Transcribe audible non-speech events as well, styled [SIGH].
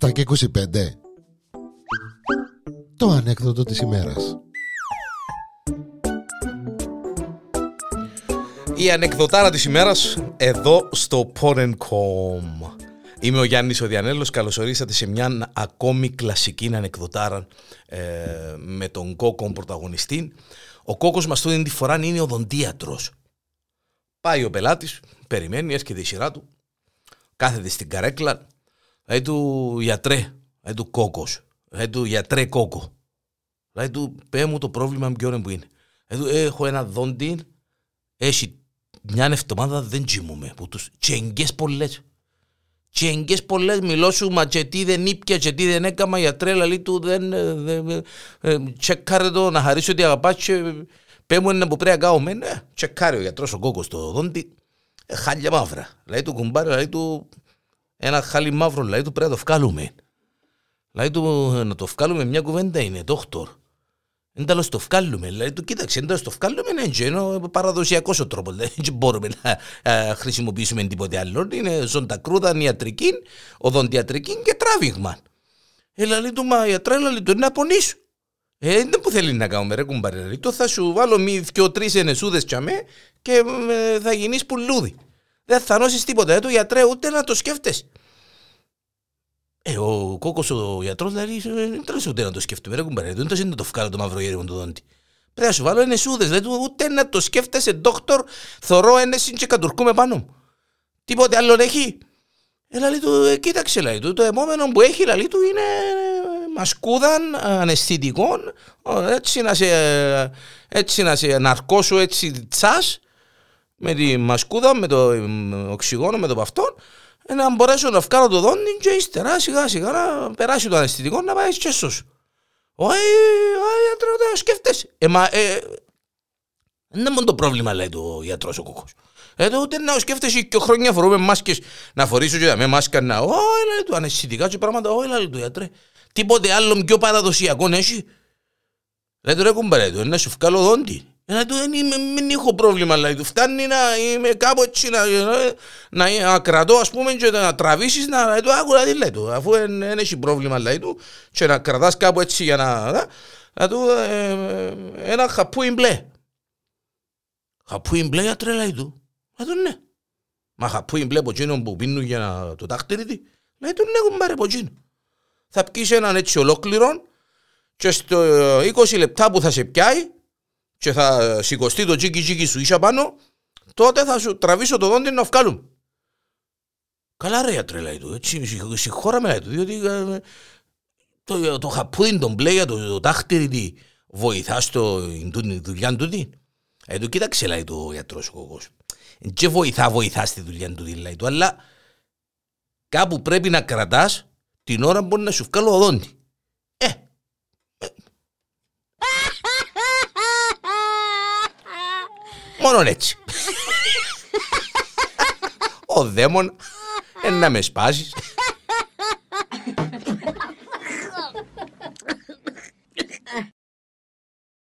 7 και 25 Το ανέκδοτο της ημέρας Η ανεκδοτάρα της ημέρας εδώ στο Porn.com Είμαι ο Γιάννης ο Διανέλος, καλώς ορίσατε σε μια ακόμη κλασική ανεκδοτάρα ε, με τον Κόκο πρωταγωνιστή. Ο Κόκος μας τούτη τη φορά είναι ο δοντίατρος. Πάει ο πελάτης, περιμένει, έρχεται η σειρά του, κάθεται στην καρέκλα, λέει του γιατρέ, λέει του Κόκος, λέει του γιατρέ Κόκο. Λέει του πέ μου το πρόβλημα ποιο που είναι. Λέει του έχω ένα δόντι, έχει μια εβδομάδα δεν τσιμούμε, που τους τσεγγές πολλές. Τσεγγές πολλές μιλώ σου μα και τι δεν ήπια και τι δεν έκαμα για τρέλα λέει του δεν, δεν ε, τσεκάρε το να χαρίσω ότι αγαπάς και πέ μου είναι που πρέπει να κάνω με ναι τσεκάρε ο γιατρός ο κόκκος το δόντι ε, χάλια μαύρα λέει του κουμπάρε λέει του ένα χάλι μαύρο λέει του πρέπει να το βγάλουμε λέει του να το βγάλουμε μια κουβέντα είναι δόκτωρ δεν τα το βγάλουμε. Λέει του, κοίταξε, δεν το βγάλουμε, είναι είναι παραδοσιακός ο τρόπος. Δεν μπορούμε να χρησιμοποιήσουμε τίποτε άλλο. Είναι ζωντακρούδα, ιατρική, οδοντιατρική και τράβηγμα. Έλα λέει του, μα η τρέλα λέει του, είναι να πονήσω. Ε, δεν που θέλει να κάνουμε ρε κουμπάρε. Το θα σου βάλω μη δυο τρεις ενεσούδες τσαμέ και ε, θα γίνεις πουλούδι. Δεν θα νόσεις τίποτα. Ε, το γιατρέ ούτε να το σκέφτεσαι. Ε, ο κόκο ο γιατρός λέει: Δεν τρέχει ούτε να το σκέφτομαι. Ρε κουμπάρε, δεν το το βγάλω το μαύρο γέρι με το δόντι. Πρέπει να σου βάλω ένα σούδε. Δηλαδή, ούτε να το σκέφτεσαι, δόκτωρ, θωρώ ένα και κατουρκούμε πάνω μου. Τίποτε άλλο έχει. Ε, λέει του, ε, κοίταξε, λέει του, το επόμενο που έχει, λέει του, είναι ε, μασκούδαν αναισθητικών, έτσι να σε, έτσι να σε ναρκώσω έτσι τσάς, με τη μασκούδα, με το οξυγόνο, με το παυτόν, να μπορέσω να βγάλω το δόντι και ύστερα σιγά σιγά να περάσει το αναισθητικό να πάει και σου. Όχι, γιατρό, το σκέφτεσαι. Ε, μα, ε, δεν είναι μόνο το πρόβλημα, λέει το γιατρός ο κόκκος. Ε, το ούτε να σκέφτεσαι και χρόνια φορούμε μάσκες να φορήσω και με μάσκα να... Όχι, λέει του, αναισθητικά και πράγματα, όχι, λέει του γιατρέ. Τίποτε άλλο πιο παραδοσιακό έχει. Λέει του ρε κουμπάρε του, να σου βγάλω δόντι. Να του δεν έχω πρόβλημα, λέει του. Φτάνει να είμαι κάπου έτσι να, να, να κρατώ, ας πούμε, και να τραβήσεις, να λέει του, άκου δηλαδή, λέει του. Αφού δεν έχει πρόβλημα, λέει του, και να κρατάς κάπου έτσι για να... Να του, ε, ένα χαπούι μπλε. Χαπούι μπλε για τρέλα, λέει του. Να του, ναι. Μα χαπούι μπλε από εκείνον που πίνουν για να το τάχτηρι τι. Λέει του, ναι, κουμπάρε από εκείνο. Θα πεις έναν έτσι ολόκληρο και στο 20 λεπτά που θα σε πιάει, και θα σηκωστεί το τσίκι τσίκι σου ίσα πάνω, τότε θα σου τραβήσω το δόντι να βγάλουμε. Καλά ρε γιατρέ λέει του, έτσι συγχώραμε λέει του, διότι ε, το, το χαπούδι τον πλέγια, το, το τάχτηρι τι βοηθάς στο δουλειά του τι. Ε, του κοίταξε λέει του ο γιατρός ο κόκκος. Και βοηθά, βοηθάς στη δουλειά του λέει του, αλλά κάπου πρέπει να κρατάς την ώρα που μπορεί να σου βγάλω δόντι. Μόνο έτσι. [LAUGHS] Ο δαίμον να με σπάσεις.